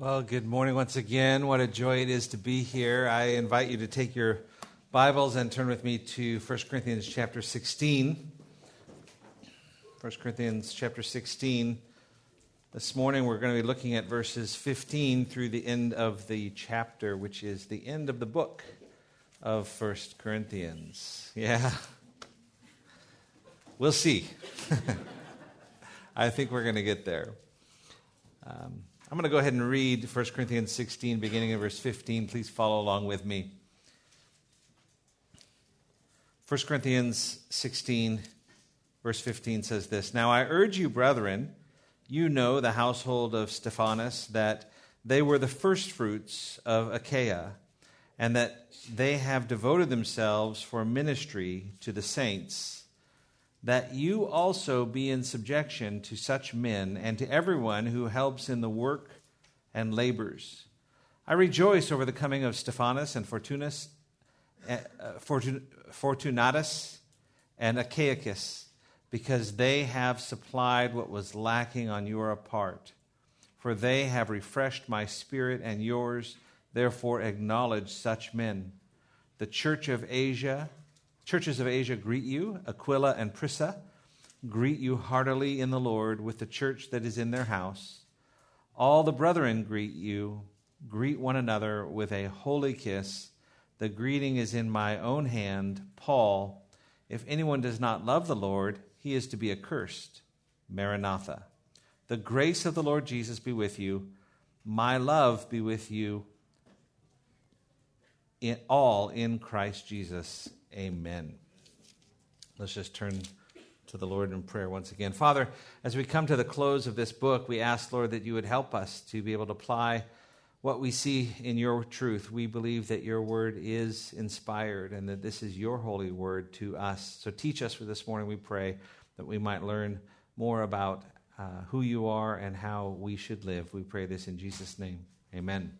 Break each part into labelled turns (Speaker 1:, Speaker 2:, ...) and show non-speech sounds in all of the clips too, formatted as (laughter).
Speaker 1: Well, good morning once again. What a joy it is to be here. I invite you to take your Bibles and turn with me to 1 Corinthians chapter 16. 1 Corinthians chapter 16. This morning we're going to be looking at verses 15 through the end of the chapter, which is the end of the book of 1 Corinthians. Yeah. We'll see. (laughs) I think we're going to get there. Um, I'm going to go ahead and read 1 Corinthians 16, beginning in verse 15. Please follow along with me. 1 Corinthians 16, verse 15 says this Now I urge you, brethren, you know the household of Stephanas, that they were the firstfruits of Achaia, and that they have devoted themselves for ministry to the saints that you also be in subjection to such men and to everyone who helps in the work and labors. I rejoice over the coming of Stephanas and Fortunus, uh, Fortunatus and Achaicus, because they have supplied what was lacking on your part. For they have refreshed my spirit and yours, therefore acknowledge such men. The church of Asia Churches of Asia greet you. Aquila and Prisca greet you heartily in the Lord with the church that is in their house. All the brethren greet you. Greet one another with a holy kiss. The greeting is in my own hand, Paul. If anyone does not love the Lord, he is to be accursed. Maranatha. The grace of the Lord Jesus be with you. My love be with you in all in Christ Jesus. Amen. Let's just turn to the Lord in prayer once again. Father, as we come to the close of this book, we ask, Lord, that you would help us to be able to apply what we see in your truth. We believe that your word is inspired and that this is your holy word to us. So teach us for this morning, we pray, that we might learn more about uh, who you are and how we should live. We pray this in Jesus' name. Amen.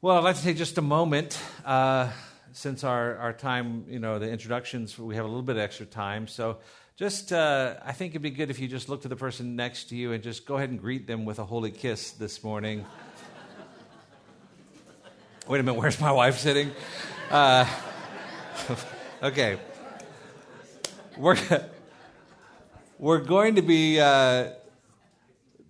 Speaker 1: Well, I'd like to take just a moment. Uh, since our, our time, you know, the introductions, we have a little bit of extra time. So just, uh, I think it'd be good if you just look to the person next to you and just go ahead and greet them with a holy kiss this morning. Wait a minute, where's my wife sitting? Uh, (laughs) okay. We're, we're going to be uh,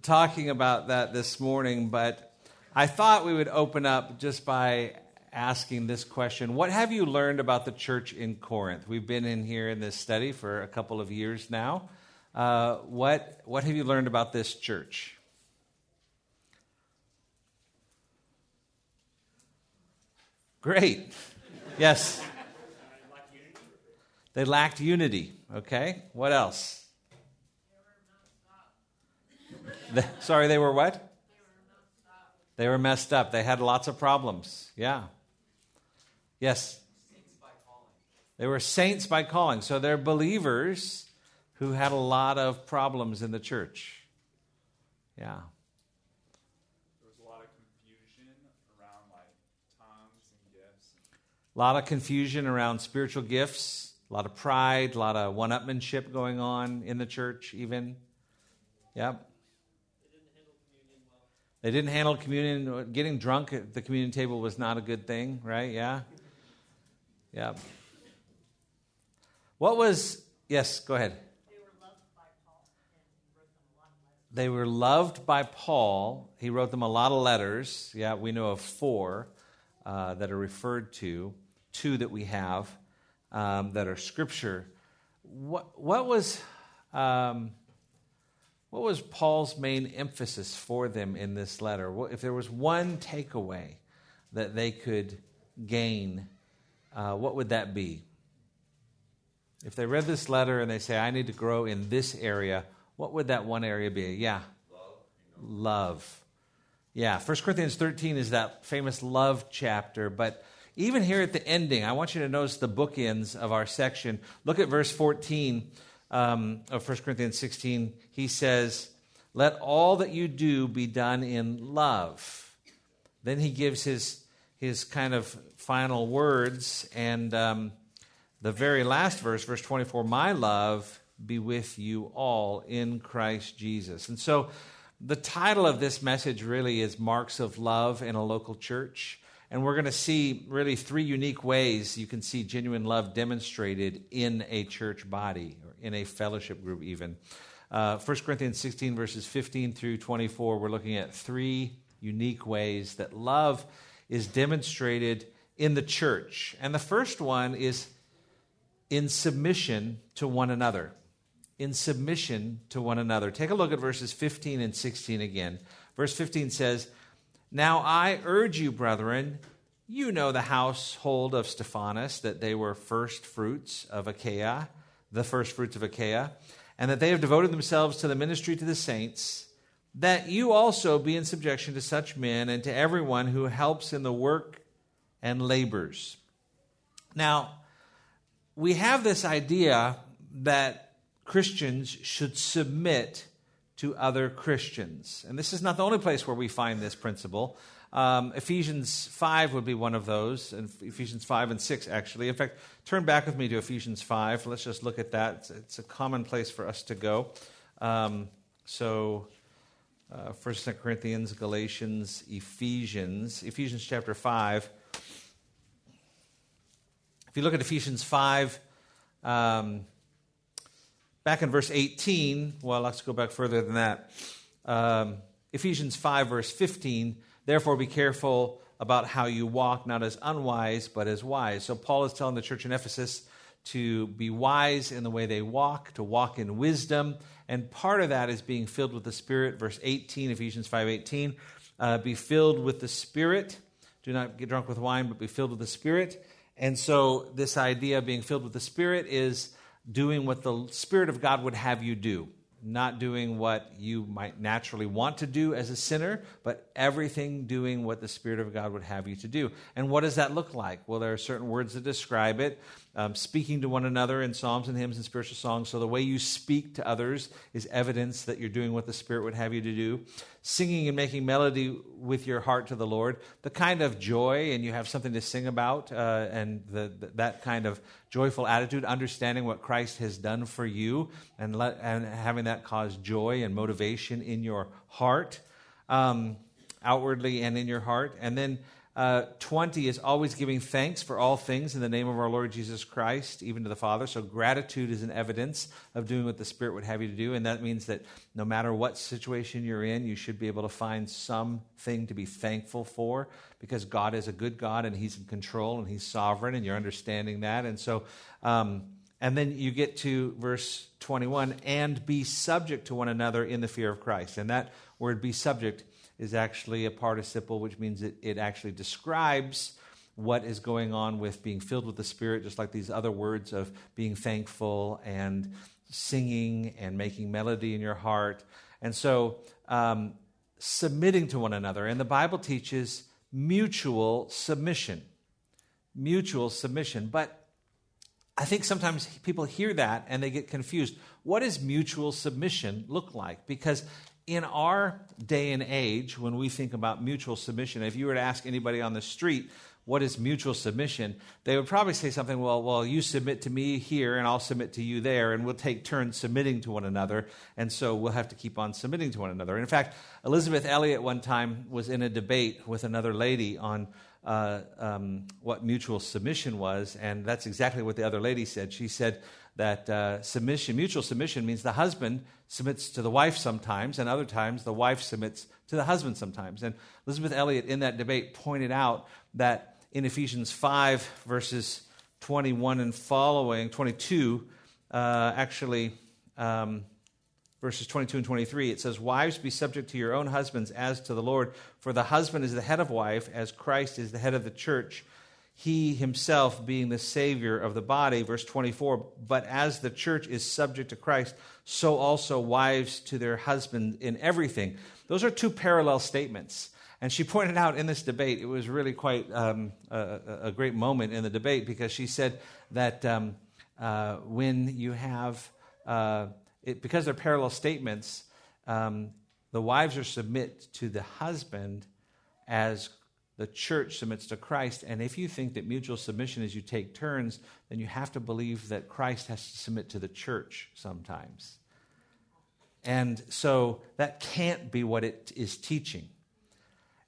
Speaker 1: talking about that this morning, but I thought we would open up just by asking this question What have you learned about the church in Corinth? We've been in here in this study for a couple of years now. Uh, what, what have you learned about this church? Great. Yes. They lacked unity. Okay. What else? They, (laughs) sorry, they were what? They were messed up. They had lots of problems. Yeah. Yes? They were saints by calling. So they're believers who had a lot of problems in the church. Yeah.
Speaker 2: There was a lot of confusion around like tongues and gifts.
Speaker 1: A lot of confusion around spiritual gifts, a lot of pride, a lot of one upmanship going on in the church, even. Yep. They didn't handle communion. Getting drunk at the communion table was not a good thing, right? Yeah. Yeah. What was, yes, go ahead. They were loved by Paul. He wrote them a lot of letters. Yeah, we know of four uh, that are referred to, two that we have um, that are scripture. What, what was. Um, what was Paul's main emphasis for them in this letter? If there was one takeaway that they could gain uh, what would that be? If they read this letter and they say, I need to grow in this area, what would that one area be? Yeah. Love. Yeah. 1 Corinthians 13 is that famous love chapter. But even here at the ending, I want you to notice the bookends of our section. Look at verse 14 um, of 1 Corinthians 16. He says, Let all that you do be done in love. Then he gives his, his kind of final words. And um, the very last verse, verse 24, my love be with you all in Christ Jesus. And so the title of this message really is Marks of Love in a Local Church. And we're going to see really three unique ways you can see genuine love demonstrated in a church body or in a fellowship group, even. Uh, 1 Corinthians 16, verses 15 through 24, we're looking at three unique ways that love is demonstrated in the church. And the first one is in submission to one another in submission to one another. Take a look at verses 15 and 16 again. Verse 15 says, Now I urge you, brethren, you know the household of Stephanas, that they were first fruits of Achaia, the first fruits of Achaia, and that they have devoted themselves to the ministry to the saints, that you also be in subjection to such men and to everyone who helps in the work and labors. Now, we have this idea that Christians should submit to other Christians. And this is not the only place where we find this principle. Um, Ephesians 5 would be one of those, and Ephesians 5 and 6, actually. In fact, turn back with me to Ephesians 5. Let's just look at that. It's, it's a common place for us to go. Um, so, uh, 1 Corinthians, Galatians, Ephesians, Ephesians chapter 5. If you look at Ephesians 5, um, Back in verse 18, well, let's go back further than that. Um, Ephesians 5, verse 15, therefore be careful about how you walk, not as unwise, but as wise. So Paul is telling the church in Ephesus to be wise in the way they walk, to walk in wisdom. And part of that is being filled with the Spirit. Verse 18, Ephesians 5.18, uh, be filled with the Spirit. Do not get drunk with wine, but be filled with the Spirit. And so, this idea of being filled with the Spirit is doing what the Spirit of God would have you do. Not doing what you might naturally want to do as a sinner, but everything doing what the Spirit of God would have you to do. And what does that look like? Well, there are certain words that describe it. Um, speaking to one another in psalms and hymns and spiritual songs. So the way you speak to others is evidence that you're doing what the Spirit would have you to do singing and making melody with your heart to the Lord, the kind of joy, and you have something to sing about, uh, and the, the, that kind of joyful attitude, understanding what Christ has done for you, and, let, and having that cause joy and motivation in your heart, um, outwardly and in your heart. And then uh, 20 is always giving thanks for all things in the name of our Lord Jesus Christ, even to the Father. So, gratitude is an evidence of doing what the Spirit would have you to do. And that means that no matter what situation you're in, you should be able to find something to be thankful for because God is a good God and He's in control and He's sovereign, and you're understanding that. And so, um, and then you get to verse 21 and be subject to one another in the fear of Christ. And that word be subject is actually a participle, which means it, it actually describes what is going on with being filled with the Spirit, just like these other words of being thankful and singing and making melody in your heart. And so, um, submitting to one another. And the Bible teaches mutual submission. Mutual submission. But I think sometimes people hear that and they get confused. What does mutual submission look like? Because in our day and age, when we think about mutual submission, if you were to ask anybody on the street, what is mutual submission? They would probably say something, well, well, you submit to me here and I'll submit to you there, and we'll take turns submitting to one another, and so we'll have to keep on submitting to one another. in fact, Elisabeth Elliot one time was in a debate with another lady on uh, um, what mutual submission was, and that's exactly what the other lady said. She said, that uh, submission, mutual submission, means the husband submits to the wife sometimes, and other times the wife submits to the husband sometimes. And Elisabeth Elliot in that debate pointed out that in Ephesians 5, verses 21 and following, 22, uh, actually, um, verses 22 and 23, it says, Wives, be subject to your own husbands as to the Lord, for the husband is the head of wife, as Christ is the head of the church he himself being the Savior of the body. Verse 24, but as the church is subject to Christ, so also wives to their husband in everything. Those are two parallel statements. And she (laughs) pointed out in this debate, it was really quite um, a, a, great moment in the debate because she said that um, uh, when you have, uh, it, because they're parallel statements, um, the wives are submit to the husband as the church submits to Christ. And if you think that mutual submission is you take turns, then you have to believe that Christ has to submit to the church sometimes. And so that can't be what it is teaching.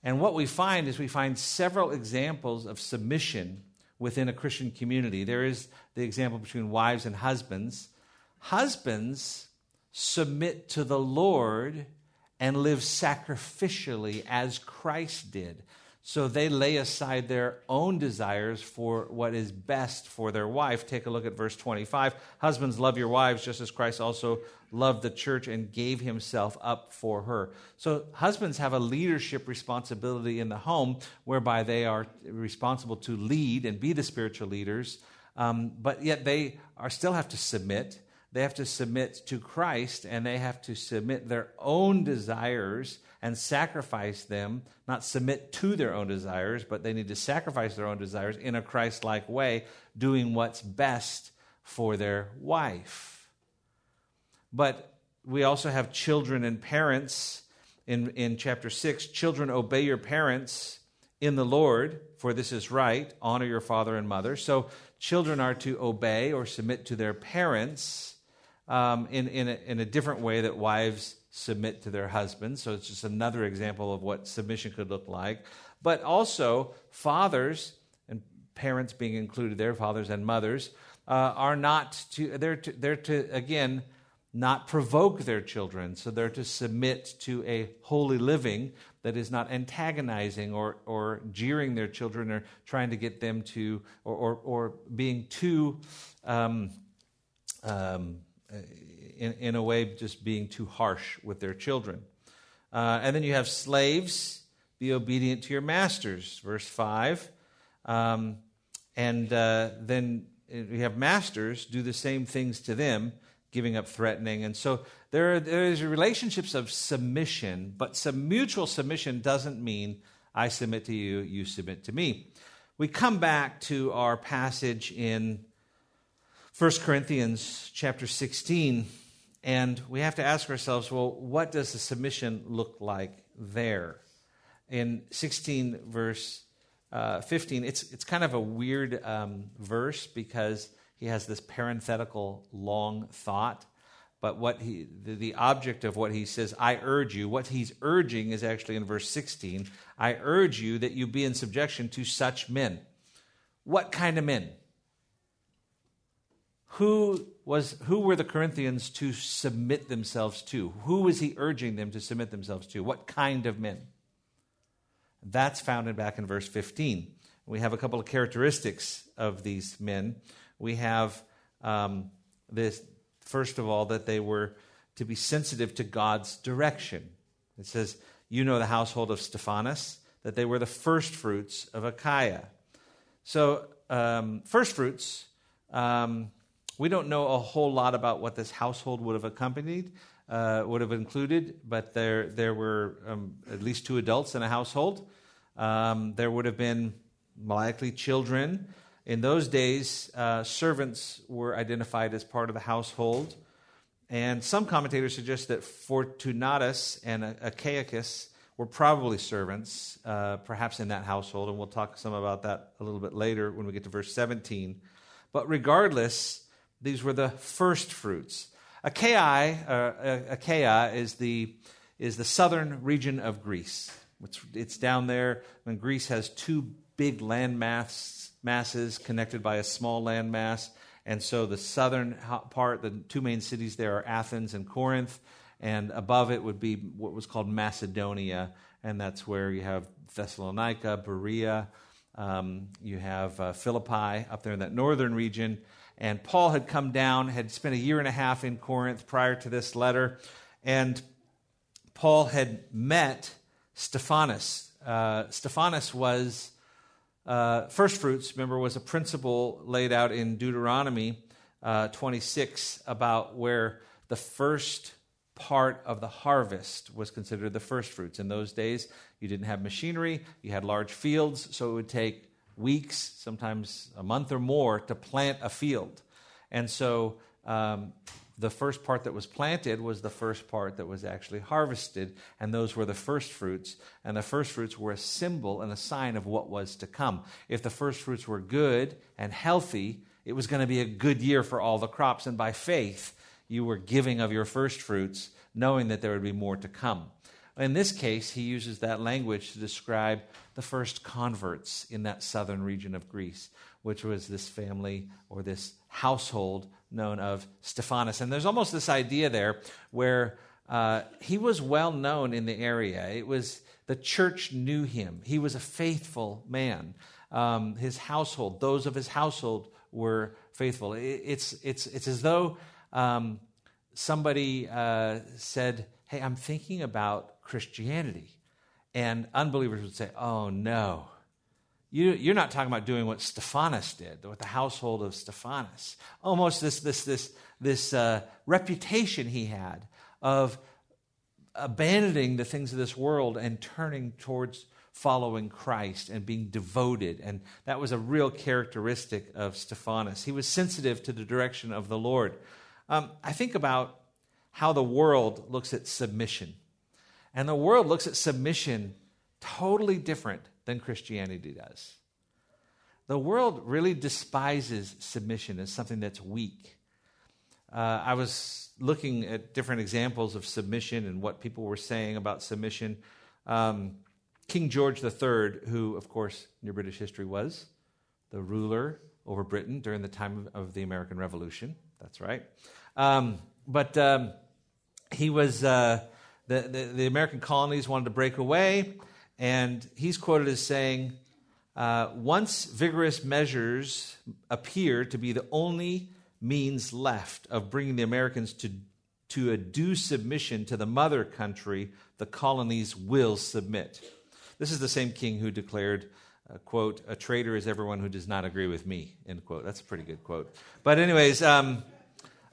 Speaker 1: And what we find is we find several examples of submission within a Christian community. There is the example between wives and husbands. Husbands submit to the Lord and live sacrificially as Christ did. So they lay aside their own desires for what is best for their wife. Take a look at verse 25. Husbands, love your wives just as Christ also loved the church and gave himself up for her. So husbands have a leadership responsibility in the home whereby they are responsible to lead and be the spiritual leaders, um, but yet they are still have to submit. They have to submit to Christ and they have to submit their own desires and sacrifice them, not submit to their own desires, but they need to sacrifice their own desires in a Christ like way, doing what's best for their wife. But we also have children and parents in, in chapter 6. Children, obey your parents in the Lord, for this is right. Honor your father and mother. So children are to obey or submit to their parents um, in, in, a, in a different way that wives submit to their husbands. So it's just another example of what submission could look like. But also, fathers and parents being included there, fathers and mothers, uh, are not to, they're to, they're to, again, not provoke their children. So they're to submit to a holy living that is not antagonizing or, or jeering their children or trying to get them to, or, or, or being too, um, um, in, in a way, just being too harsh with their children. Uh, and then you have slaves, be obedient to your masters, verse 5. Um, and uh, then you have masters, do the same things to them, giving up threatening. And so there, are, there is relationships of submission, but some mutual submission doesn't mean I submit to you, you submit to me. We come back to our passage in 1 Corinthians chapter 16 and we have to ask ourselves, well, what does the submission look like there? In 16, verse uh, 15, it's, it's kind of a weird um, verse because he has this parenthetical long thought. But what he, the, the object of what he says, I urge you, what he's urging is actually in verse 16 I urge you that you be in subjection to such men. What kind of men? Who was who were the Corinthians to submit themselves to? Who was he urging them to submit themselves to? What kind of men? That's found in back in verse 15. We have a couple of characteristics of these men. We have um, this, first of all, that they were to be sensitive to God's direction. It says, You know the household of Stephanas, that they were the first fruits of Achaia. So, um, first fruits um, we don't know a whole lot about what this household would have accompanied, uh, would have included, but there, there were um, at least two adults in a household. Um, there would have been likely children. In those days, uh, servants were identified as part of the household. And some commentators suggest that Fortunatus and Achaicus were probably servants, uh, perhaps in that household. And we'll talk some about that a little bit later when we get to verse 17. But regardless, these were the first fruits. Achaia, uh, Achaia is, the, is the southern region of Greece. It's, it's down there when Greece has two big land mass, masses connected by a small land mass. And so the southern part, the two main cities there are Athens and Corinth. And above it would be what was called Macedonia. And that's where you have Thessalonica, Berea. Um, you have uh, Philippi up there in that northern region. And Paul had come down, had spent a year and a half in Corinth prior to this letter. And Paul had met Stephanas. Uh, Stephanas was uh, first fruits, remember, was a principle laid out in Deuteronomy uh, 26 about where the first part of the harvest was considered the first fruits. In those days, you didn't have machinery, you had large fields, so it would take weeks, sometimes a month or more, to plant a field. And so um, the first part that was planted was the first part that was actually harvested, and those were the first fruits. And the first fruits were a symbol and a sign of what was to come. If the first fruits were good and healthy, it was going to be a good year for all the crops. And by faith, you were giving of your first fruits knowing that there would be more to come. In this case, he uses that language to describe the first converts in that southern region of Greece, which was this family or this household known of Stephanas. And there's almost this idea there where uh, he was well known in the area. It was the church knew him. He was a faithful man. Um, his household, those of his household, were faithful. It, it's it's it's as though um, somebody uh, said, "Hey, I'm thinking about Christianity," and unbelievers would say, "Oh no." You, you're not talking about doing what Stephanas did, what the household of Stephanas. Almost this, this, this, this uh, reputation he had of abandoning the things of this world and turning towards following Christ and being devoted. And that was a real characteristic of Stephanas. He was sensitive to the direction of the Lord. Um, I think about how the world looks at submission. And the world looks at submission totally different than Christianity does. The world really despises submission as something that's weak. Uh, I was looking at different examples of submission and what people were saying about submission. Um, King George III, who, of course, in your British history was the ruler over Britain during the time of the American Revolution. That's right. Um, but um, he was, uh, the, the, the, American colonies wanted to break away, and he's quoted as saying, uh, Once vigorous measures appear to be the only means left of bringing the Americans to, to a due submission to the mother country, the colonies will submit. This is the same king who declared, uh, quote, a traitor is everyone who does not agree with me, end quote. That's a pretty good quote. But, anyways, um,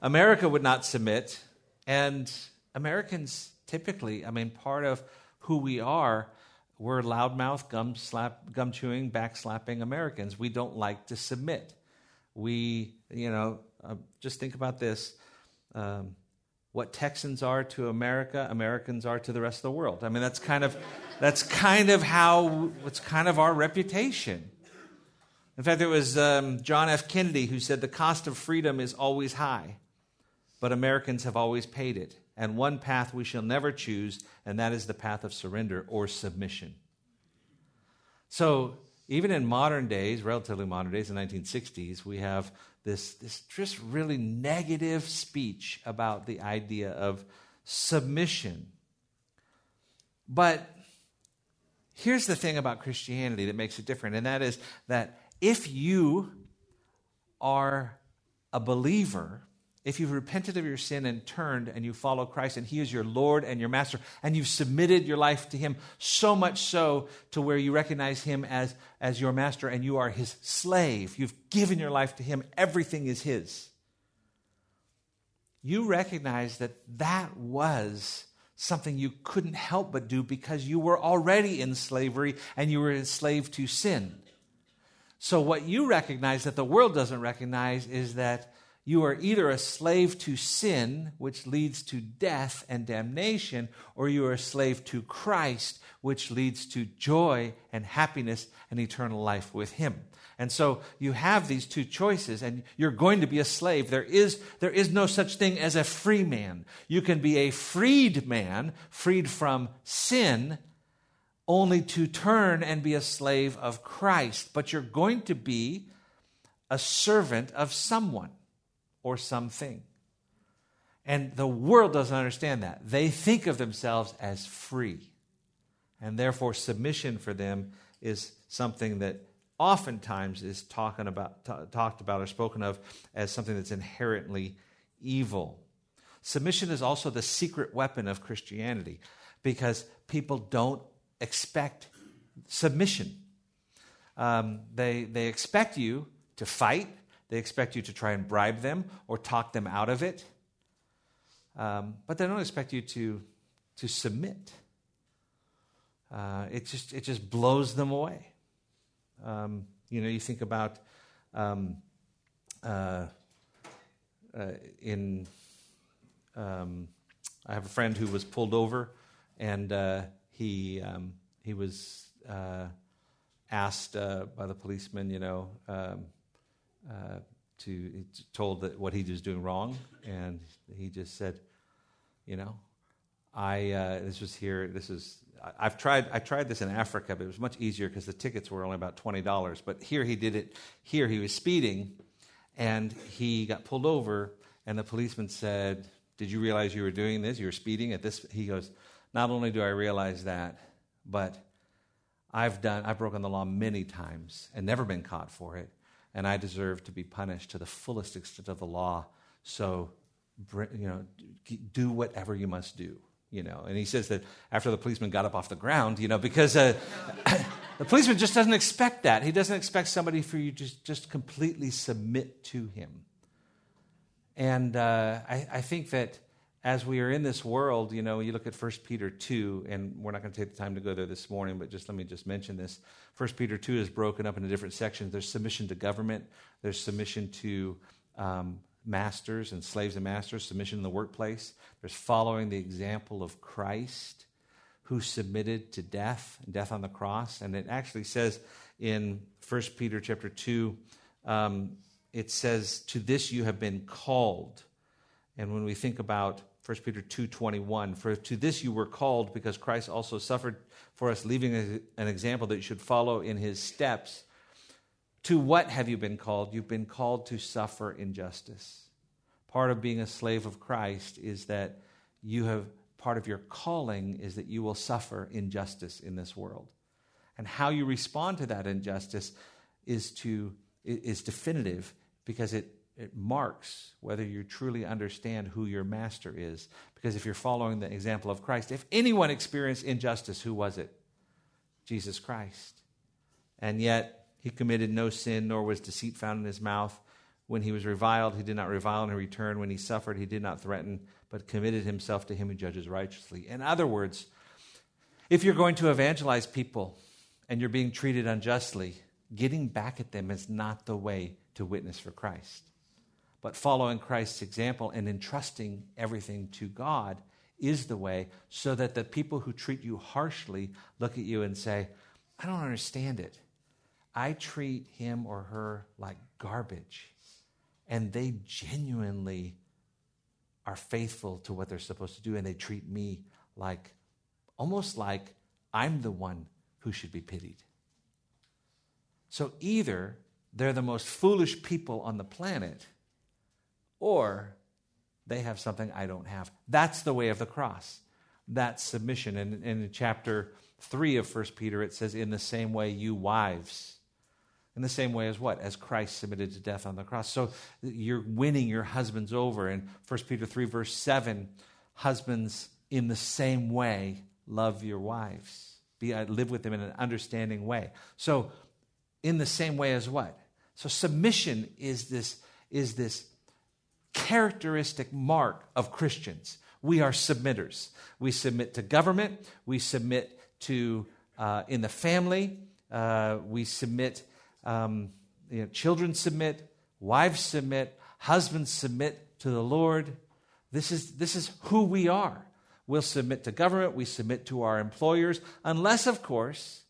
Speaker 1: America would not submit, and Americans typically, I mean, part of who we are, we're loudmouth, gum, slap, gum chewing, backslapping Americans. We don't like to submit. We, you know, uh, just think about this. Um, what Texans are to America, Americans are to the rest of the world. I mean, that's kind of, that's kind of how, it's kind of our reputation. In fact, it was um, John F. Kennedy who said the cost of freedom is always high, but Americans have always paid it. And one path we shall never choose, and that is the path of surrender or submission. So, even in modern days, relatively modern days, the 1960s, we have this, this just really negative speech about the idea of submission. But here's the thing about Christianity that makes it different, and that is that if you are a believer, if you've repented of your sin and turned and you follow Christ and He is your Lord and your Master and you've submitted your life to Him so much so to where you recognize Him as, as your Master and you are His slave, you've given your life to Him, everything is His. You recognize that that was something you couldn't help but do because you were already in slavery and you were enslaved to sin. So, what you recognize that the world doesn't recognize is that you are either a slave to sin, which leads to death and damnation, or you are a slave to Christ, which leads to joy and happiness and eternal life with Him. And so you have these two choices, and you're going to be a slave. There is, there is no such thing as a free man. You can be a freed man, freed from sin, only to turn and be a slave of Christ. But you're going to be a servant of someone or something. And the world doesn't understand that. They think of themselves as free. And therefore, submission for them is something that oftentimes is talking about, t- talked about or spoken of as something that's inherently evil. Submission is also the secret weapon of Christianity because people don't expect submission. Um, they, they expect you to fight, they expect you to try and bribe them or talk them out of it. Um, but they don't expect you to, to submit. Uh, it, just, it just blows them away. Um, you know, you think about um, uh, uh, in. Um, I have a friend who was pulled over, and uh, he um, he was uh, asked uh, by the policeman, you know, um, uh, to told that what he was doing wrong, and he just said, you know, I uh, this was here. This is I- I've tried I tried this in Africa, but it was much easier because the tickets were only about twenty dollars. But here he did it. Here he was speeding, and he got pulled over, and the policeman said, "Did you realize you were doing this? You were speeding at this?" He goes, "Not only do I realize that, but I've done I've broken the law many times and never been caught for it, and I deserve to be punished to the fullest extent of the law. So, you know, do whatever you must do." You know, and he says that after the policeman got up off the ground, you know, because uh, (coughs) the policeman just doesn't expect that. He doesn't expect somebody for you to just, completely submit to him. And uh, I, I think that as we are in this world, you know, you look at 1 Peter 2, and we're not going to take the time to go there this morning, but just let me just mention this. 1 Peter 2 is broken up into different sections. There's submission to government, there's submission to um, masters and slaves and masters, submission in the workplace. There's following the example of Christ who submitted to death, death on the cross. And it actually says in 1 Peter chapter 2, um, it says, To this you have been called. And when we think about 1 Peter 2:21, for to this you were called because Christ also suffered for us, leaving an example that you should follow in his steps. To what have you been called? You've been called to suffer injustice. Part of being a slave of Christ is that you have part of your calling is that you will suffer injustice in this world. And how you respond to that injustice is to is definitive because it it marks whether you truly understand who your master is. Because if you're following the example of Christ, if anyone experienced injustice, who was it? Jesus Christ. And yet, he committed no sin, nor was deceit found in his mouth. When he was reviled, he did not revile in return. When he suffered, he did not threaten, but committed himself to him who judges righteously. In other words, if you're going to evangelize people and you're being treated unjustly, getting back at them is not the way to witness for Christ. But following Christ's example and entrusting everything to God is the way so that the people who treat you harshly look at you and say, I don't understand it. I treat him or her like garbage. And they genuinely are faithful to what they're supposed to do, and they treat me like almost like I'm the one who should be pitied. So either they're the most foolish people on the planet, or they have something I don't have. That's the way of the cross. That's submission. And, in chapter 3 of 1 Peter, it says, In the same way, you wives. In the same way as what? As Christ submitted to death on the cross. So you're winning your husbands over. In 1 Peter 3, verse 7, husbands, in the same way, love your wives. Be, uh, live with them in an understanding way. So, in the same way as what? So, submission is this, is this characteristic mark of Christians. We are submitters. We submit to government. We submit to uh, in the family. Uh, we submit. Um, you know, children submit. Wives submit. Husbands submit to the Lord. This is this is who we are. We'll submit to government. We submit to our employers, unless, of course,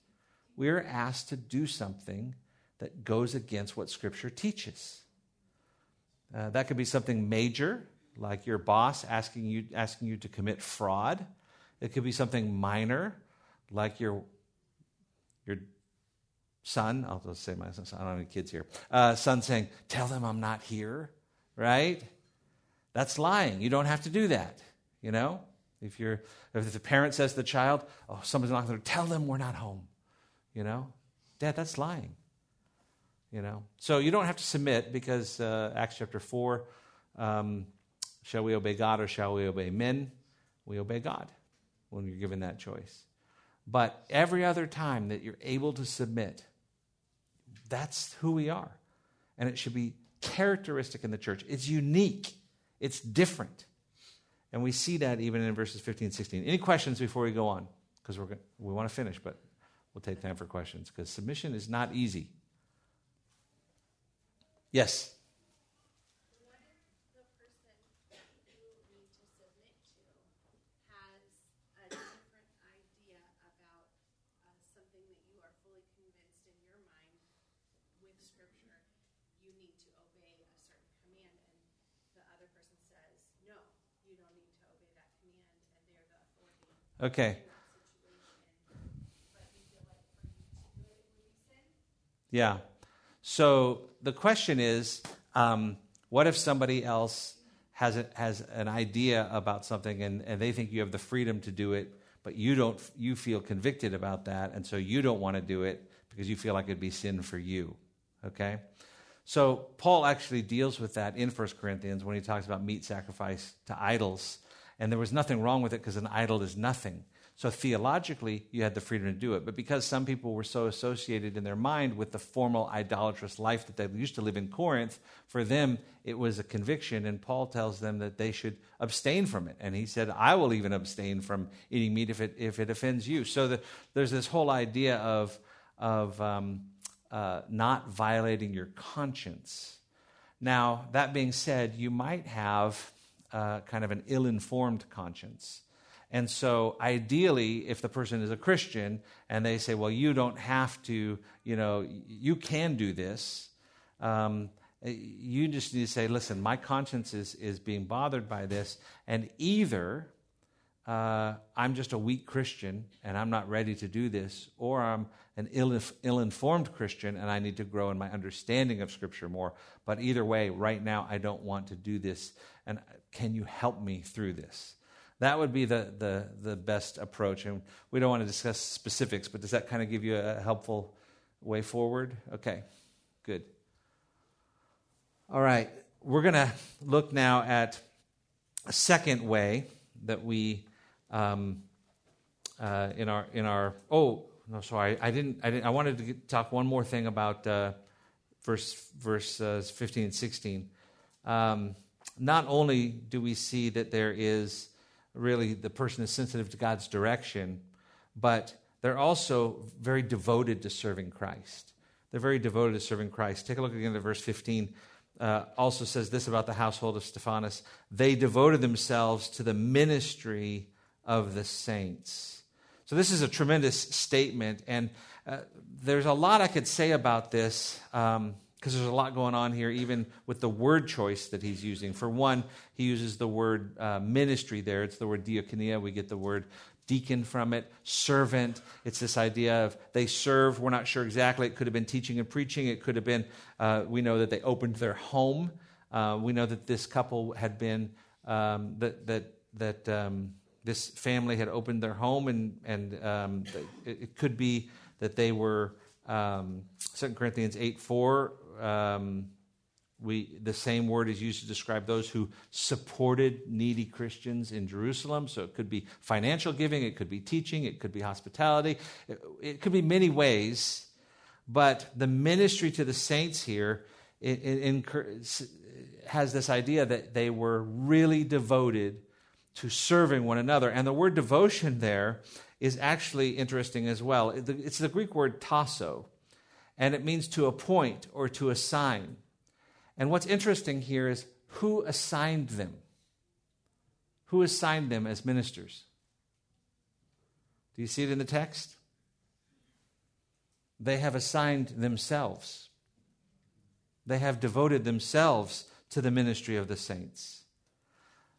Speaker 1: we are asked to do something that goes against what Scripture teaches. Uh, that could be something major, like your boss asking you, asking you to commit fraud. It could be something minor, like your, your son, I'll just say my son, I don't have any kids here, uh, son saying, Tell them I'm not here, right? That's lying. You don't have to do that, you know? If, you're, if the parent says to the child, Oh, somebody's not going to tell them we're not home, you know? Dad, that's lying. You know, so you don't have to submit because uh, Acts chapter four, um, shall we obey God or shall we obey men? We obey God when you're given that choice. But every other time that you're able to submit, that's who we are, and it should be characteristic in the church. It's unique. It's different. And we see that even in verses 15 and 16. Any questions before we go on? Because we're we want to finish, but we'll take time for questions because submission is not easy. Yes.
Speaker 3: What if the person you need to submit to has a different idea about something that you are fully convinced in your mind with Scripture you need to obey a certain command, and the other person says, no, you don't need to obey that command, and they're the
Speaker 1: Okay. Yeah. So the question is um, what if somebody else has, a, has an idea about something and, and they think you have the freedom to do it, but you don't you feel convicted about that, and so you don't want to do it because you feel like it'd be sin for you. Okay? So Paul actually deals with that in 1 Corinthians when he talks about meat sacrifice to idols. And there was nothing wrong with it because an idol is nothing. So theologically, you had the freedom to do it. But because some people were so associated in their mind with the formal idolatrous life that they used to live in Corinth, for them it was a conviction. And Paul tells them that they should abstain from it. And he said, I will even abstain from eating meat if it, if it offends you. So the, there's this whole idea of, of um, uh, not violating your conscience. Now, that being said, you might have uh, kind of an ill informed conscience. And so, ideally, if the person is a Christian and they say, well, you don't have to, you know, you can do this, um, you just need to say, listen, my conscience is, is being bothered by this. And either uh, I'm just a weak Christian and I'm not ready to do this, or I'm an ill informed Christian and I need to grow in my understanding of Scripture more. But either way, right now, I don't want to do this. And can you help me through this? That would be the, the, the best approach. And we don't want to discuss specifics, but does that kind of give you a helpful way forward? Okay, good. All right, we're going to look now at a second way that we, um, uh, in our, in our, oh, no, sorry, I didn't, I didn't, I wanted to get, talk one more thing about uh, verse, verse uh, 15 and 16. Um, not only do we see that there is really the person is sensitive to God's direction, but they're also very devoted to serving Christ. They're very devoted to serving Christ. Take a look again at verse 15. Uh, also says this about the household of Stephanas they devoted themselves to the ministry of the saints. So, this is a tremendous statement, and uh, there's a lot I could say about this. Um, because there's a lot going on here, even with the word choice that he's using. For one, he uses the word uh, ministry there. It's the word diakonia. We get the word deacon from it, servant. It's this idea of they serve. We're not sure exactly. It could have been teaching and preaching. It could have been, uh, we know that they opened their home. Uh, we know that this couple had been, um, that, that, that um, this family had opened their home, and, and um, it, it, could be that they were. Um, 2 Corinthians 8 4 um, we, the same word is used to describe those who supported needy Christians in Jerusalem. So it could be financial giving, it could be teaching, it could be hospitality, it, it could be many ways. But the ministry to the saints here has this idea that they were really devoted to serving one another. And the word devotion there is actually interesting as well. It's the Greek word tasso and it means to appoint or to assign. And what's interesting here is who assigned them? Who assigned them as ministers? Do you see it in the text? They have assigned themselves. They have devoted themselves to the ministry of the saints.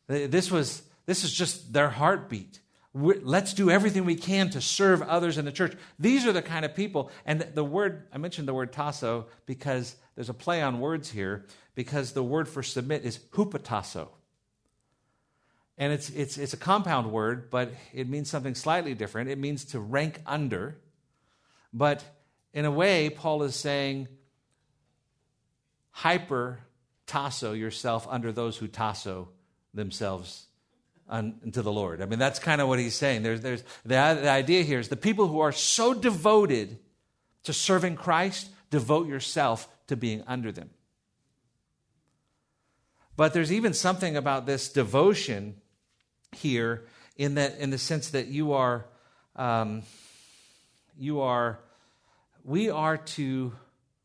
Speaker 1: This was this is just their heartbeat let's do everything we can to serve others in the church. These are the kind of people. And the word, I mentioned the word tasso because there's a play on words here, because the word for submit is hupotasso. And it's, it's, it's a compound word, but it means something slightly different. It means to rank under. But in a way, Paul is saying, hyper tasso yourself under those who tasso themselves unto the Lord. I mean, that's kind of what he's saying. There's, there's, the, the idea here is the people who are so devoted to serving Christ, devote yourself to being under them. But there's even something about this devotion here in that in the sense that you are um, you are we are to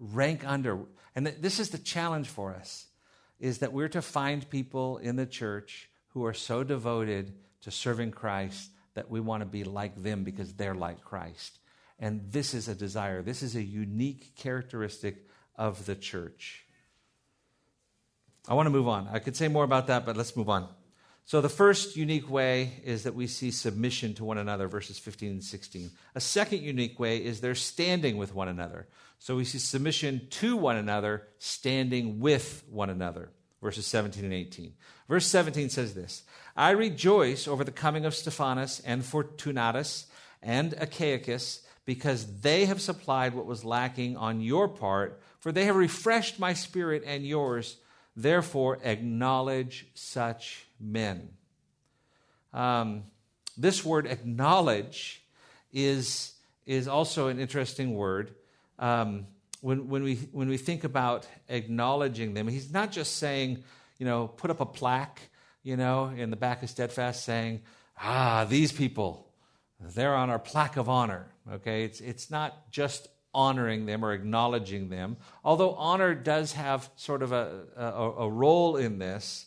Speaker 1: rank under and this is the challenge for us is that we're to find people in the church who are so devoted to serving Christ that we want to be like them because they're like Christ. And this is a desire, this is a unique characteristic of the church. I want to move on. I could say more about that, but let's move on. So the first unique way is that we see submission to one another, verses 15 and 16. A second unique way is they're standing with one another. So we see submission to one another, standing with one another, verses 17 and 18. Verse 17 says this I rejoice over the coming of Stephanas and Fortunatus and Achaicus, because they have supplied what was lacking on your part, for they have refreshed my spirit and yours. Therefore, acknowledge such men. Um, this word acknowledge is, is also an interesting word. Um, when, when, we, when we think about acknowledging them, he's not just saying, you know, put up a plaque, you know, in the back of Steadfast saying, ah, these people, they're on our plaque of honor. Okay? It's, it's not just honoring them or acknowledging them, although honor does have sort of a, a, a role in this.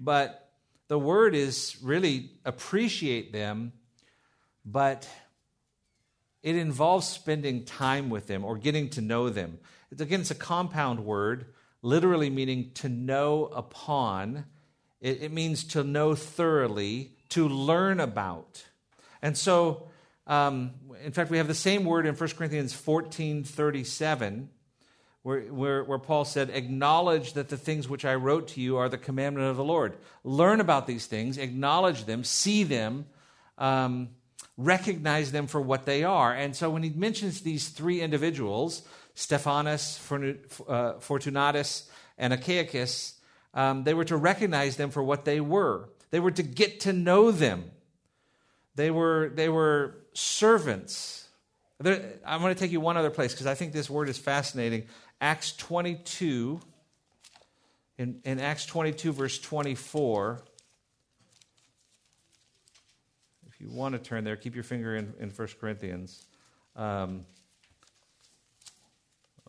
Speaker 1: But the word is really appreciate them, but it involves spending time with them or getting to know them. Again, it's a compound word, literally meaning to know upon. It, it means to know thoroughly, to learn about. And so, um, in fact, we have the same word in 1 Corinthians 14 37 where, where, where, Paul said, Acknowledge that the things which I wrote to you are the commandment of the Lord. Learn about these things, acknowledge them, see them, um, recognize them for what they are. And so when he mentions these three individuals, Stephanas, uh, Fortunatus, and Achaicus, um, they were to recognize them for what they were. They were to get to know them. They were, they were servants. I'm going to take you one other place because I think this word is fascinating. Acts 22, in, in Acts 22, verse 24. If you want to turn there, keep your finger in, in 1 Corinthians. Um,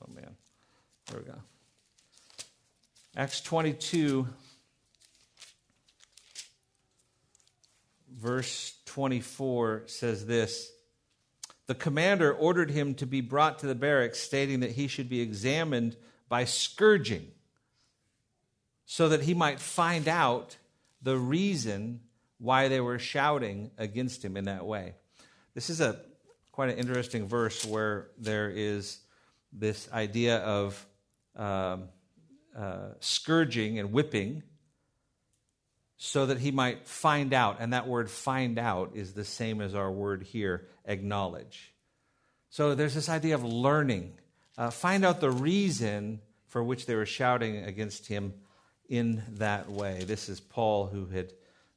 Speaker 1: oh, man. There we go. Acts 22, verse 24 says this the commander ordered him to be brought to the barracks, stating that he should be examined by scourging so that he might find out the reason why they were shouting against him in that way. This is a quite an interesting verse where there is this idea of um, uh, scourging and whipping so that he might find out. And that word find out is the same as our word here, acknowledge. So there's this idea of learning. Uh, find out the reason for which they were shouting against him in that way. This is Paul who had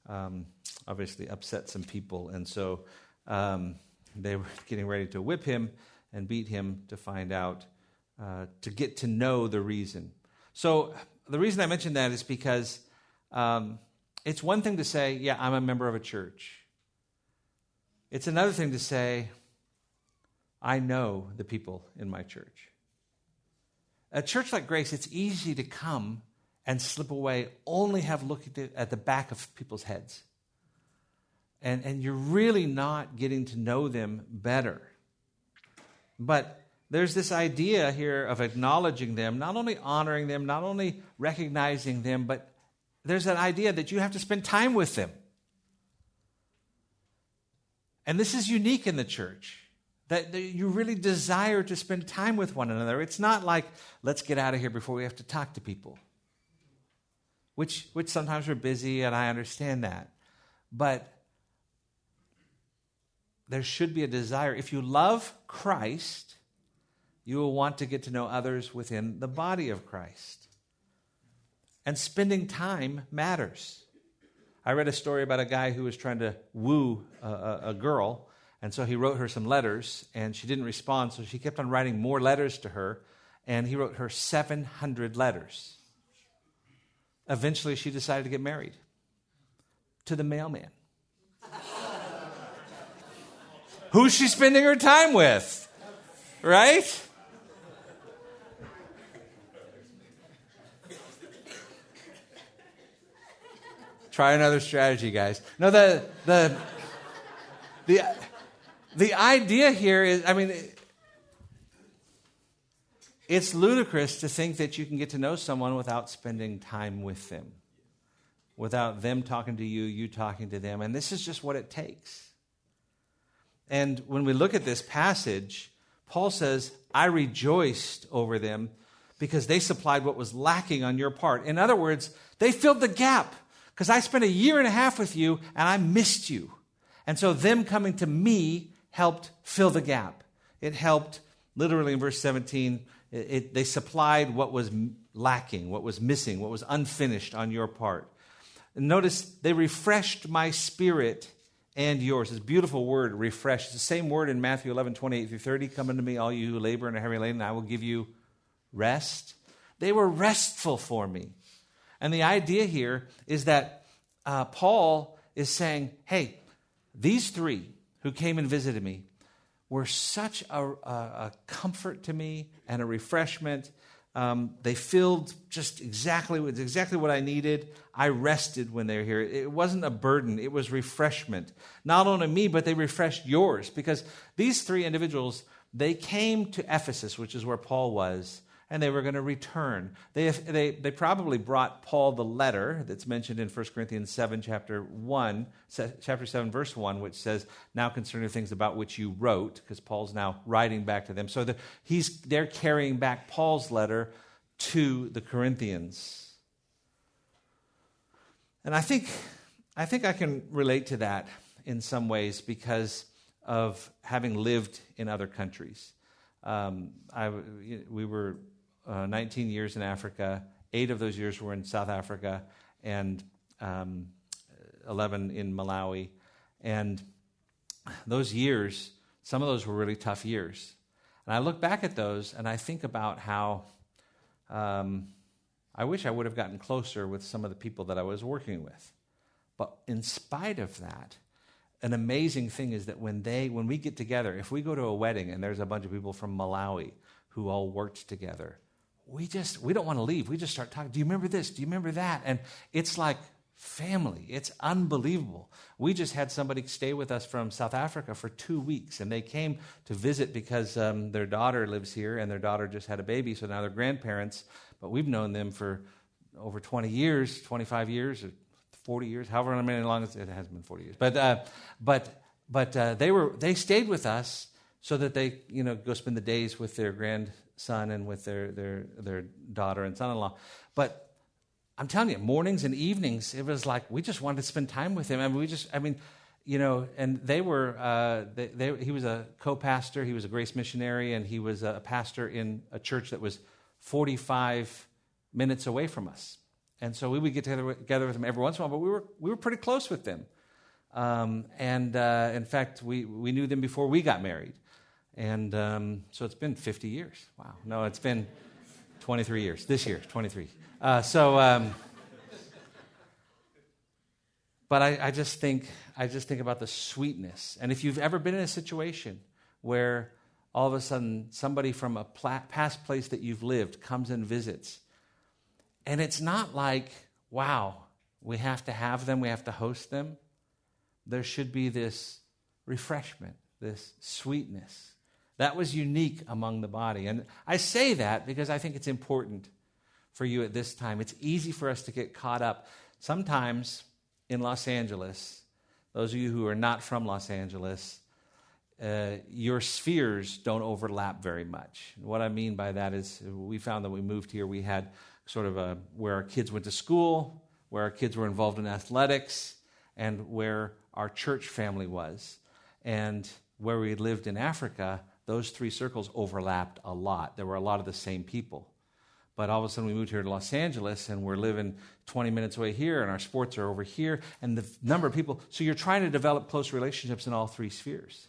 Speaker 1: um, obviously upset some people. And so um, they were (laughs) getting ready to whip him and beat him to find out, uh, to get to know the reason. So the reason I mention that is because. Um, it's one thing to say, yeah, I'm a member of a church. It's another thing to say, I know the people in my church. A church like Grace, it's easy to come and slip away, only have looked at, at the back of people's heads. And, and you're really not getting to know them better. But there's this idea here of acknowledging them, not only honoring them, not only recognizing them, but there's an idea that you have to spend time with them. And this is unique in the church that you really desire to spend time with one another. It's not like, let's get out of here before we have to talk to people, which, which sometimes we're busy, and I understand that. But there should be a desire. If you love Christ, you will want to get to know others within the body of Christ. And spending time matters. I read a story about a guy who was trying to woo a, a, a, girl, and so he wrote her some letters, and she didn't respond, so she kept on writing more letters to her, and he wrote her 700 letters. Eventually, she decided to get married to the mailman. (laughs) Who's she spending her time with? Right? Try another strategy, guys. No, the the the the idea here is, I mean, it's ludicrous to think that you can get to know someone without spending time with them. without them talking to you, you talking to them. And this is just what it takes. And when we look at this passage, Paul says, I rejoiced over them because they supplied what was lacking on your part. In other words, they filled the gap because I spent a year and a half with you and I missed you. And so them coming to me helped fill the gap. It helped, literally in verse 17, it, it, they supplied what was lacking, what was missing, what was unfinished on your part. And notice they refreshed my spirit and yours. This beautiful word, refresh. It's the same word in Matthew 11, 28 through 30. Come unto me, all you who labor and are heavy laden, and I will give you rest. They were restful for me. And the idea here is that uh, Paul is saying, hey, these three who came and visited me were such a, a, comfort to me and a refreshment. Um, they filled just exactly exactly what I needed. I rested when they were here. It wasn't a burden; it was refreshment. Not only me, but they refreshed yours because these three individuals they came to Ephesus, which is where Paul was, and they were going to return. They, they, they probably brought Paul the letter that's mentioned in 1 Corinthians 7, chapter 1, chapter 7, verse 1, which says, Now concerning things about which you wrote, because Paul's now writing back to them. So the, he's, they're carrying back Paul's letter to the Corinthians. And I think, I think I can relate to that in some ways because of having lived in other countries. Um, I, we were uh, 19 years in Africa. Eight of those years were in South Africa, and um, 11 in Malawi. And those years, some of those were really tough years. And I look back at those and I think about how um, I wish I would have gotten closer with some of the people that I was working with. But in spite of that, an amazing thing is that when they when we get together, if we go to a wedding and there's a bunch of people from Malawi who all worked together, we just we don't want to leave. We just start talking. Do you remember this? Do you remember that? And it's like family. It's unbelievable. We just had somebody stay with us from South Africa for two weeks, and they came to visit because um, their daughter lives here, and their daughter just had a baby, so now they're grandparents. But we've known them for over 20 years, 25 years, or 40 years, however many long it has been 40 years. But uh, but but uh, they were they stayed with us so that they you know go spend the days with their grand son and with their, their, their daughter and son in law. But I'm telling you, mornings and evenings, it was like we just wanted to spend time with him. I mean, we just, I mean, you know, and they were, uh, they, they, he was a co pastor, he was a grace missionary, and he was a pastor in a church that was 45 minutes away from us. And so we would get together, together with them every once in a while, but we were, we were pretty close with them. Um, and uh, in fact, we, we knew them before we got married. And um, so it's been 50 years. Wow. No, it's been 23 years. This year, 23. Uh, so, um, but I, I, just think I just think about the sweetness. And if you've ever been in a situation where all of a sudden somebody from a pla- past place that you've lived comes and visits, and it's not like, wow, we have to have them, we have to host them. There should be this refreshment, this sweetness that was unique among the body. And I say that because I think it's important for you at this time. It's easy for us to get caught up. Sometimes in Los Angeles, those of you who are not from Los Angeles, uh, your spheres don't overlap very much. What I mean by that is we found that we moved here, we had sort of a, where our kids went to school, where our kids were involved in athletics, and where our church family was. And where we lived in Africa, those three circles overlapped a lot. There were a lot of the same people. But all of a sudden, we moved here to Los Angeles and we're living 20 minutes away here, and our sports are over here, and the number of people. So you're trying to develop close relationships in all three spheres.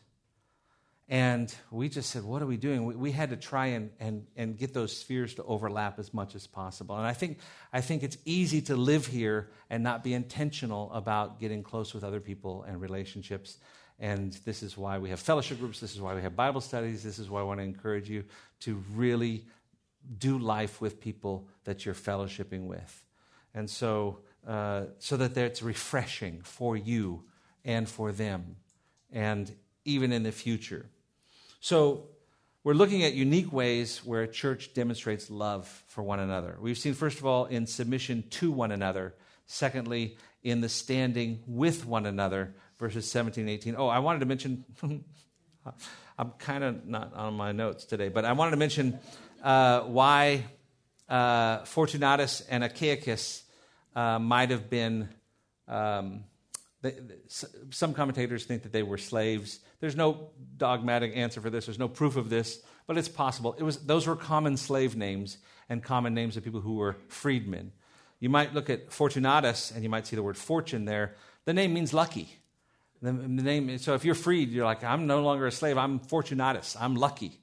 Speaker 1: And we just said, what are we doing? We, we, had to try and, and, and get those spheres to overlap as much as possible. And I think, I think it's easy to live here and not be intentional about getting close with other people and relationships. And this is why we have fellowship groups. This is why we have Bible studies. This is why I want to encourage you to really do life with people that you're fellowshipping with. And so, uh, so that it's refreshing for you and for them, and even in the future. So, we're looking at unique ways where a church demonstrates love for one another. We've seen, first of all, in submission to one another, Secondly, in the standing with one another, verses 17 18. Oh, I wanted to mention, (laughs) I'm kind of not on my notes today, but I wanted to mention uh, why uh, Fortunatus and Achaicus uh, might have been. Um, they, some commentators think that they were slaves. There's no dogmatic answer for this. There's no proof of this, but it's possible. It was those were common slave names and common names of people who were freedmen. You might look at Fortunatus and you might see the word fortune there. The name means lucky. The, the name. So if you're freed, you're like, I'm no longer a slave. I'm Fortunatus. I'm lucky.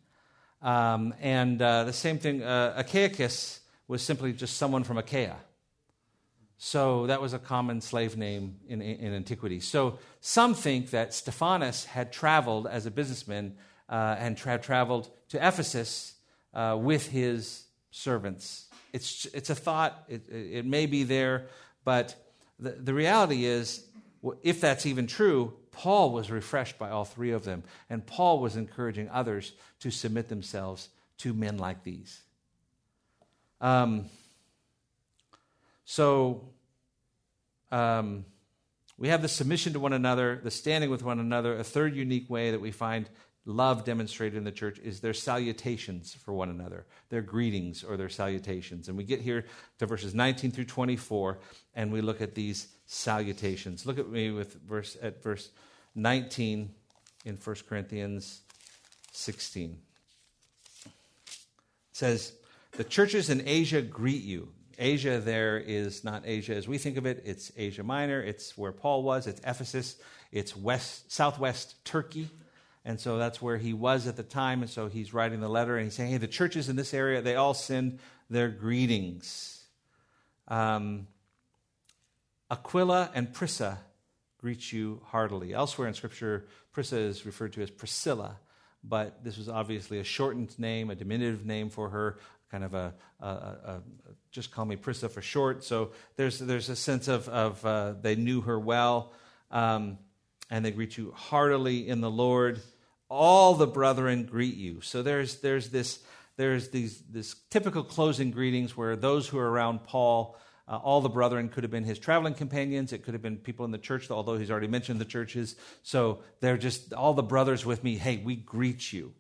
Speaker 1: Um, and uh, the same thing. Uh, Achaicus was simply just someone from Achaia. So that was a common slave name in, in antiquity. So some think that Stephanas had traveled as a businessman uh, and tra- traveled to Ephesus uh, with his servants. It's, it's a thought, it, it may be there, but the, the reality is, if that's even true, Paul was refreshed by all three of them, and Paul was encouraging others to submit themselves to men like these. Um, so um, we have the submission to one another, the standing with one another. A third unique way that we find love demonstrated in the church is their salutations for one another, their greetings or their salutations. And we get here to verses 19 through 24, and we look at these salutations. Look at me with verse at verse 19 in 1 Corinthians 16. It says, The churches in Asia greet you. Asia there is not Asia as we think of it. It's Asia Minor. It's where Paul was. It's Ephesus. It's west, southwest Turkey. And so that's where he was at the time. And so he's writing the letter and he's saying, hey, the churches in this area, they all send their greetings. Um, Aquila and Prisca greet you heartily. Elsewhere in Scripture, Prisca is referred to as Priscilla, but this was obviously a shortened name, a diminutive name for her, kind of a, a, a, just call me Prisca for short. So there's, there's a sense of, of uh, they knew her well, um, and they greet you heartily in the Lord. All the brethren greet you. So there's, there's this there's these this typical closing greetings where those who are around Paul, uh, all the brethren could have been his traveling companions. It could have been people in the church, although he's already mentioned the churches. So they're just all the brothers with me. Hey, we greet you.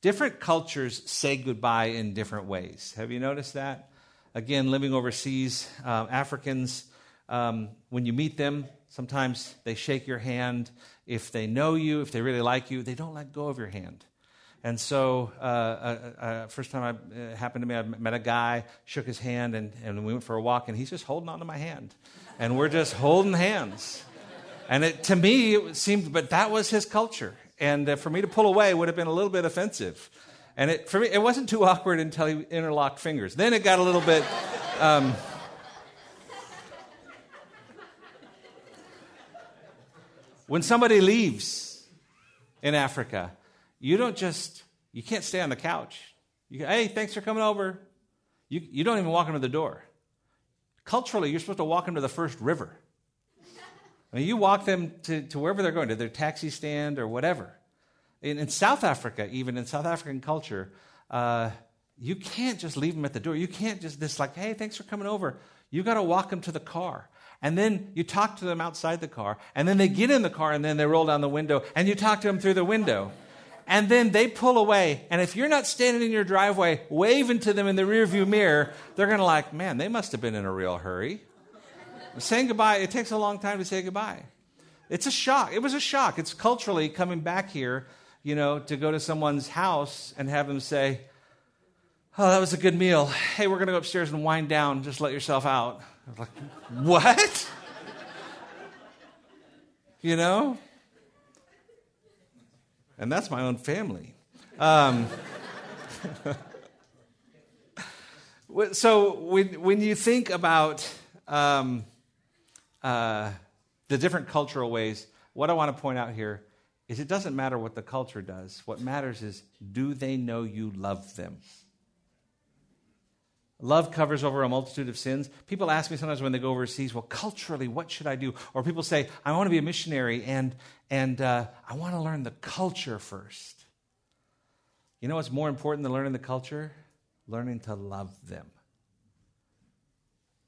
Speaker 1: Different cultures say goodbye in different ways. Have you noticed that? Again, living overseas, uh, Africans, um, when you meet them, sometimes they shake your hand. If they know you, if they really like you, they don't let go of your hand. And so, uh, uh, uh first time I, it happened to me, I met a guy, shook his hand, and, and we went for a walk, and he's just holding on to my hand. And we're just holding hands. And it, to me, it seemed, but that was his culture and uh, for me to pull away would have been a little bit offensive. And it, for me, it wasn't too (laughs) awkward until he interlocked fingers. Then it got a little bit. Um, when somebody leaves in Africa, you don't just, you can't stay on the couch. You, hey, thanks for coming over. You, you don't even walk into the door. Culturally, you're supposed to walk into the first river. I mean, you walk them to, to wherever they're going, to their taxi stand or whatever. In, in South Africa, even in South African culture, uh, you can't just leave them at the door. You can't just this like, hey, thanks for coming over. You got to walk them to the car. And then you talk to them outside the car. And then they get in the car and then they roll down the window and you talk to them through the window. And then they pull away. And if you're not standing in your driveway waving to them in the rearview mirror, they're going to like, man, they must have been in a real hurry. Saying goodbye, it takes a long time to say goodbye. It's a shock. It was a shock. It's culturally coming back here, you know, to go to someone's house and have them say, Oh, that was a good meal. Hey, we're going to go upstairs and wind down. Just let yourself out. Like, What? (laughs) you know? And that's my own family. Um, (laughs) so when, when you think about um, uh, the different cultural ways, what I want to point out here is it doesn't matter what the culture does. What matters is do they know you love them? Love covers over a multitude of sins. People ask me sometimes when they go overseas, well, culturally, what should I do? Or people say, I want to be a missionary and, and uh, I want to learn the culture first. You know what's more important than learning the culture? Learning to love them.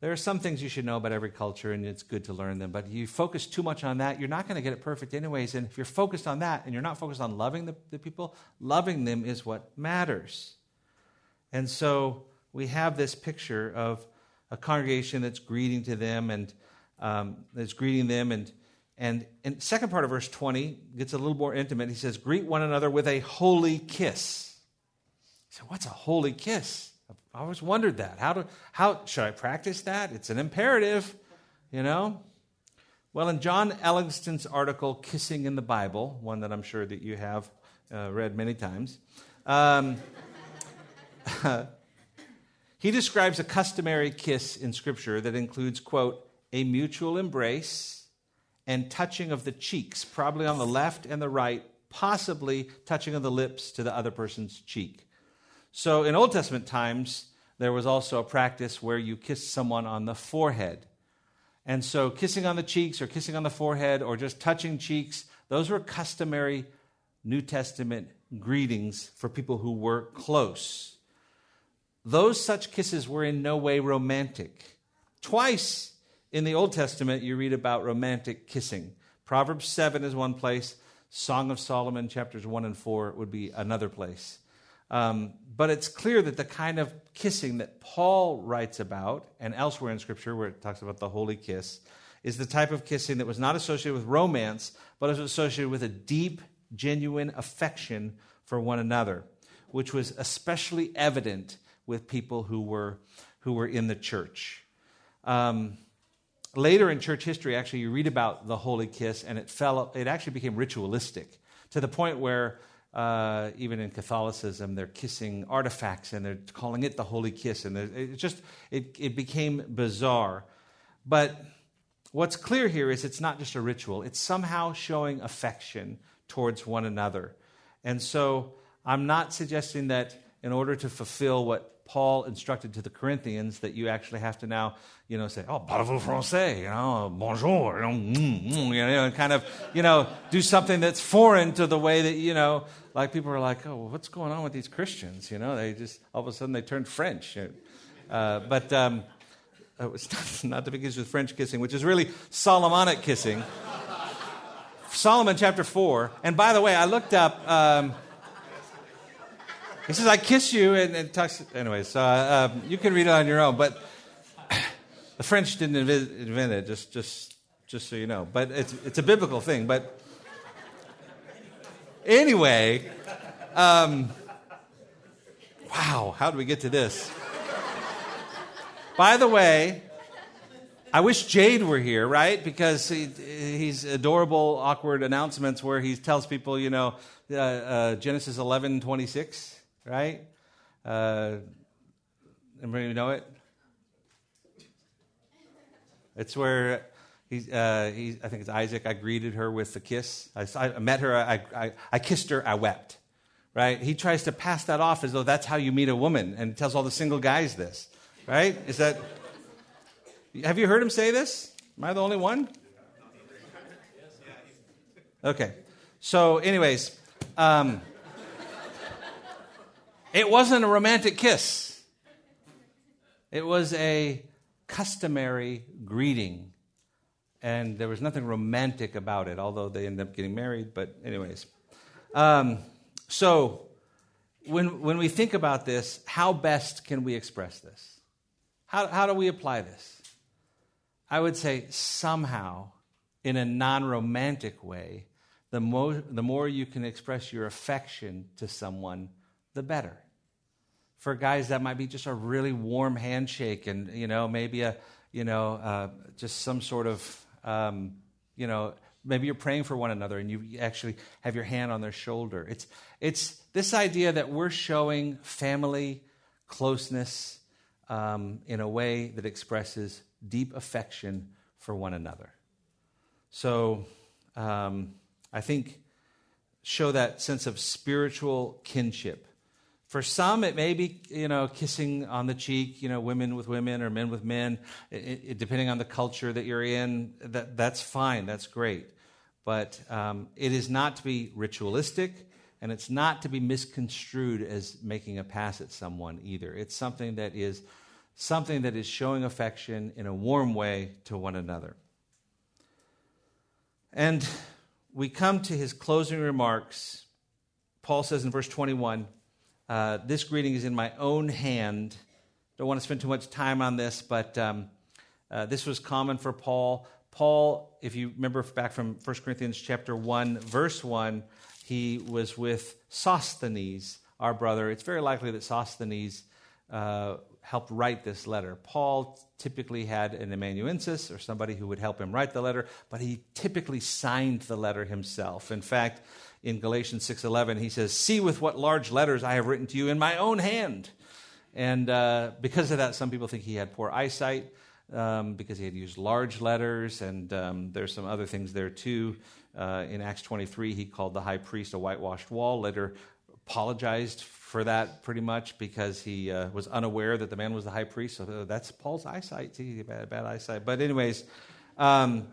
Speaker 1: There are some things you should know about every culture, and it's good to learn them. But you focus too much on that, you're not going to get it perfect, anyways. And if you're focused on that and you're not focused on loving the, the people, loving them is what matters. And so we have this picture of a congregation that's greeting to them and um, that's greeting them. And, and, and second part of verse 20 gets a little more intimate. He says, Greet one another with a holy kiss. Said, What's a holy kiss? I always wondered that. How, do, how should I practice that? It's an imperative, you know? Well, in John Ellington's article, Kissing in the Bible, one that I'm sure that you have uh, read many times, um, (laughs) he describes a customary kiss in Scripture that includes, quote, a mutual embrace and touching of the cheeks, probably on the left and the right, possibly touching of the lips to the other person's cheek. So in Old Testament times, there was also a practice where you kissed someone on the forehead. And so kissing on the cheeks or kissing on the forehead or just touching cheeks, those were customary New Testament greetings for people who were close. Those such kisses were in no way romantic. Twice in the Old Testament, you read about romantic kissing. Proverbs 7 is one place, Song of Solomon, chapters 1 and 4, would be another place. Um, but it's clear that the kind of kissing that Paul writes about, and elsewhere in Scripture where it talks about the holy kiss, is the type of kissing that was not associated with romance, but was associated with a deep, genuine affection for one another, which was especially evident with people who were, who were in the church. Um, later in church history, actually, you read about the holy kiss, and it fell. It actually became ritualistic to the point where uh, even in Catholicism, they're kissing artifacts and they're calling it the holy kiss, and it just it, it became bizarre. But what's clear here is it's not just a ritual; it's somehow showing affection towards one another. And so, I'm not suggesting that in order to fulfill what Paul instructed to the Corinthians that you actually have to now, you know, say, oh, parlez-vous français, you know, bonjour, you know, mm, mm, you know, kind of, you know, do something that's foreign to the way that, you know, like people are like, oh, well, what's going on with these Christians? You know, they just, all of a sudden they turned French. Uh, but um, it's not, not to be confused with French kissing, which is really Solomonic kissing. Solomon chapter 4. And by the way, I looked up. Um, he says, I kiss you, and, and talks. Anyway, so uh, um, you can read it on your own. But (sighs) the French didn't invent it, just, just, just so you know. But it's, it's a biblical thing. But anyway, um, wow, how do we get to this? By the way, I wish Jade were here, right? Because he, he's adorable, awkward announcements where he tells people, you know, uh, uh, Genesis 11, 26 right? Uh, anybody know it? It's where he's, uh, he's, I think it's Isaac. I greeted her with a kiss. I, I met her. I, I, I kissed her. I wept. Right? He tries to pass that off as though that's how you meet a woman, and tells all the single guys this. Right? Is that? Have you heard him say this? Am I the only one? Okay. So, anyways, um, it wasn't a romantic kiss, it was a customary greeting. And there was nothing romantic about it, although they ended up getting married. But, anyways. Um, so, when, when we think about this, how best can we express this? How, how do we apply this? I would say somehow, in a non romantic way, the more, the more you can express your affection to someone, the better. For guys, that might be just a really warm handshake and, you know, maybe a, you know, uh, just some sort of, um, you know, maybe you're praying for one another and you actually have your hand on their shoulder. It's, it's this idea that we're showing family closeness um, in a way that expresses deep affection for one another. So um, I think show that sense of spiritual kinship for some, it may be, you know, kissing on the cheek, you know, women with women or men with men, it, it, depending on the culture that you're in. That, that's fine, that's great. But um, it is not to be ritualistic, and it's not to be misconstrued as making a pass at someone either. It's something that is something that is showing affection in a warm way to one another. And we come to his closing remarks. Paul says in verse 21 uh, This greeting is in my own hand. Don't want to spend too much time on this, but um, uh, this was common for Paul. Paul, if you remember back from 1 Corinthians chapter 1, verse 1, he was with Sosthenes, our brother. It's very likely that Sosthenes uh, helped write this letter. Paul typically had an amanuensis or somebody who would help him write the letter, but he typically signed the letter himself. In fact, in Galatians 6:11, he says, "See with what large letters I have written to you in my own hand." And uh, because of that, some people think he had poor eyesight um, because he had used large letters, and um, there's some other things there too. Uh, in Acts 23, he called the high priest a whitewashed wall. Later, apologized for that pretty much because he uh, was unaware that the man was the high priest. So uh, that's Paul's eyesight. See, bad, bad eyesight. But anyways, um,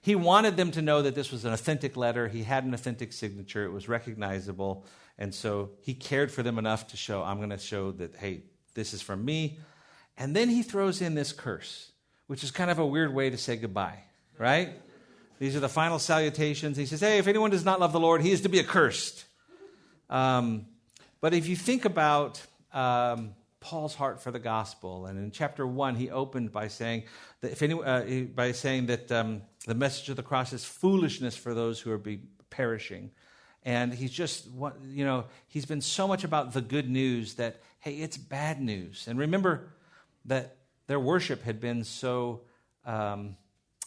Speaker 1: he wanted them to know that this was an authentic letter. He had an authentic signature. It was recognizable, and so he cared for them enough to show. I'm going to show that. Hey, this is from me. And then he throws in this curse, which is kind of a weird way to say goodbye, right? These are the final salutations. He says, Hey, if anyone does not love the Lord, he is to be accursed. Um, but if you think about um, Paul's heart for the gospel, and in chapter one, he opened by saying that if any, uh, by saying that um, the message of the cross is foolishness for those who are be perishing, and he's just you know he's been so much about the good news that hey, it's bad news. And remember that their worship had been so um,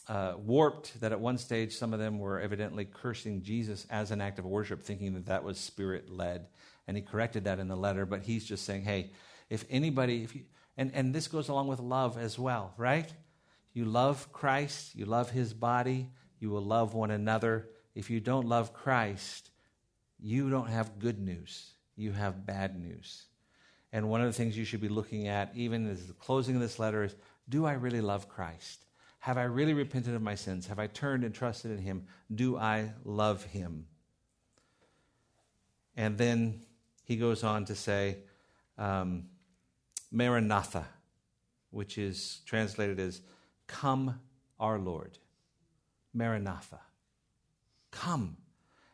Speaker 1: uh, warped that at one stage some of them were evidently cursing Jesus as an act of worship, thinking that that was spirit led. And he corrected that in the letter, but he's just saying, hey, if anybody, if you, and, and this goes along with love as well, right? You love Christ, you love his body, you will love one another. If you don't love Christ, you don't have good news, you have bad news. And one of the things you should be looking at, even as the closing of this letter, is do I really love Christ? Have I really repented of my sins? Have I turned and trusted in Him? Do I love Him? And then he goes on to say, um, Maranatha, which is translated as Come, our Lord. Maranatha. Come.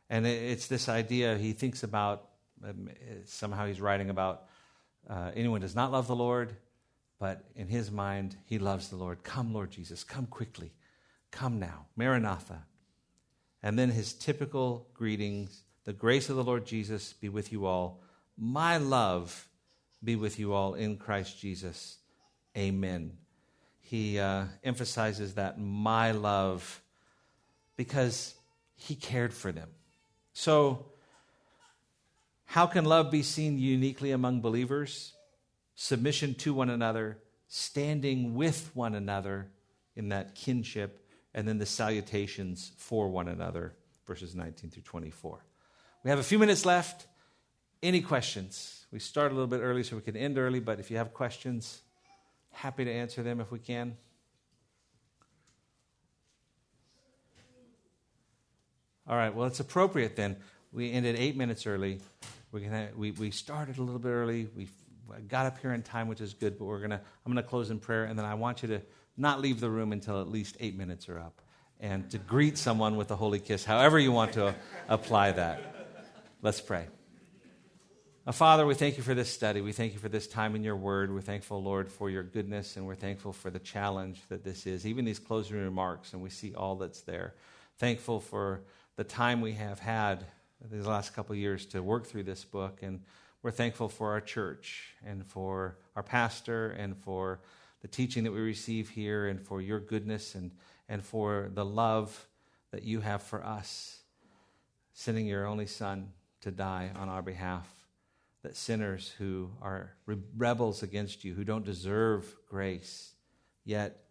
Speaker 1: And it's this idea he thinks about, um, somehow he's writing about uh, anyone does not love the Lord, but in his mind, he loves the Lord. Come, Lord Jesus, come quickly. Come now. Maranatha. And then his typical greetings The grace of the Lord Jesus be with you all. My love be with you all in Christ Jesus. Amen. He uh, emphasizes that my love because he cared for them. So, how can love be seen uniquely among believers? Submission to one another, standing with one another in that kinship, and then the salutations for one another, verses 19 through 24. We have a few minutes left. Any questions? We start a little bit early so we can end early, but if you have questions, happy to answer them if we can. All right, well, it's appropriate then. We ended eight minutes early. Gonna, we, we started a little bit early. We got up here in time, which is good, but we're gonna, I'm going to close in prayer, and then I want you to not leave the room until at least eight minutes are up and to greet someone with a holy kiss, however you want to apply that. Let's pray. Father, we thank you for this study. We thank you for this time in your word. We're thankful, Lord, for your goodness, and we're thankful for the challenge that this is, even these closing remarks, and we see all that's there. Thankful for the time we have had these last couple years to work through this book. And we're thankful for our church and for our pastor and for the teaching that we receive here and for your goodness and, and for the love that you have for us, sending your only son to die on our behalf. That sinners who are rebels against you, who don't deserve grace, yet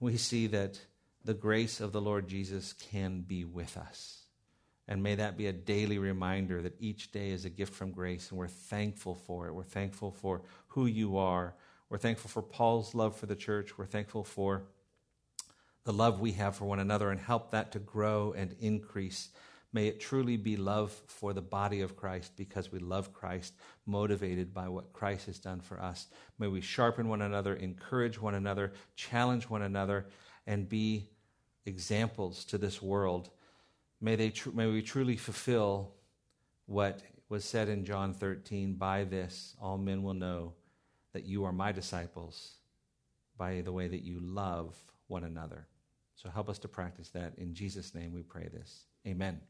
Speaker 1: we see that the grace of the Lord Jesus can be with us. And may that be a daily reminder that each day is a gift from grace, and we're thankful for it. We're thankful for who you are. We're thankful for Paul's love for the church. We're thankful for the love we have for one another, and help that to grow and increase. May it truly be love for the body of Christ because we love Christ, motivated by what Christ has done for us. May we sharpen one another, encourage one another, challenge one another, and be examples to this world. May, they tr- may we truly fulfill what was said in John 13 By this, all men will know that you are my disciples, by the way that you love one another. So help us to practice that. In Jesus' name we pray this. Amen.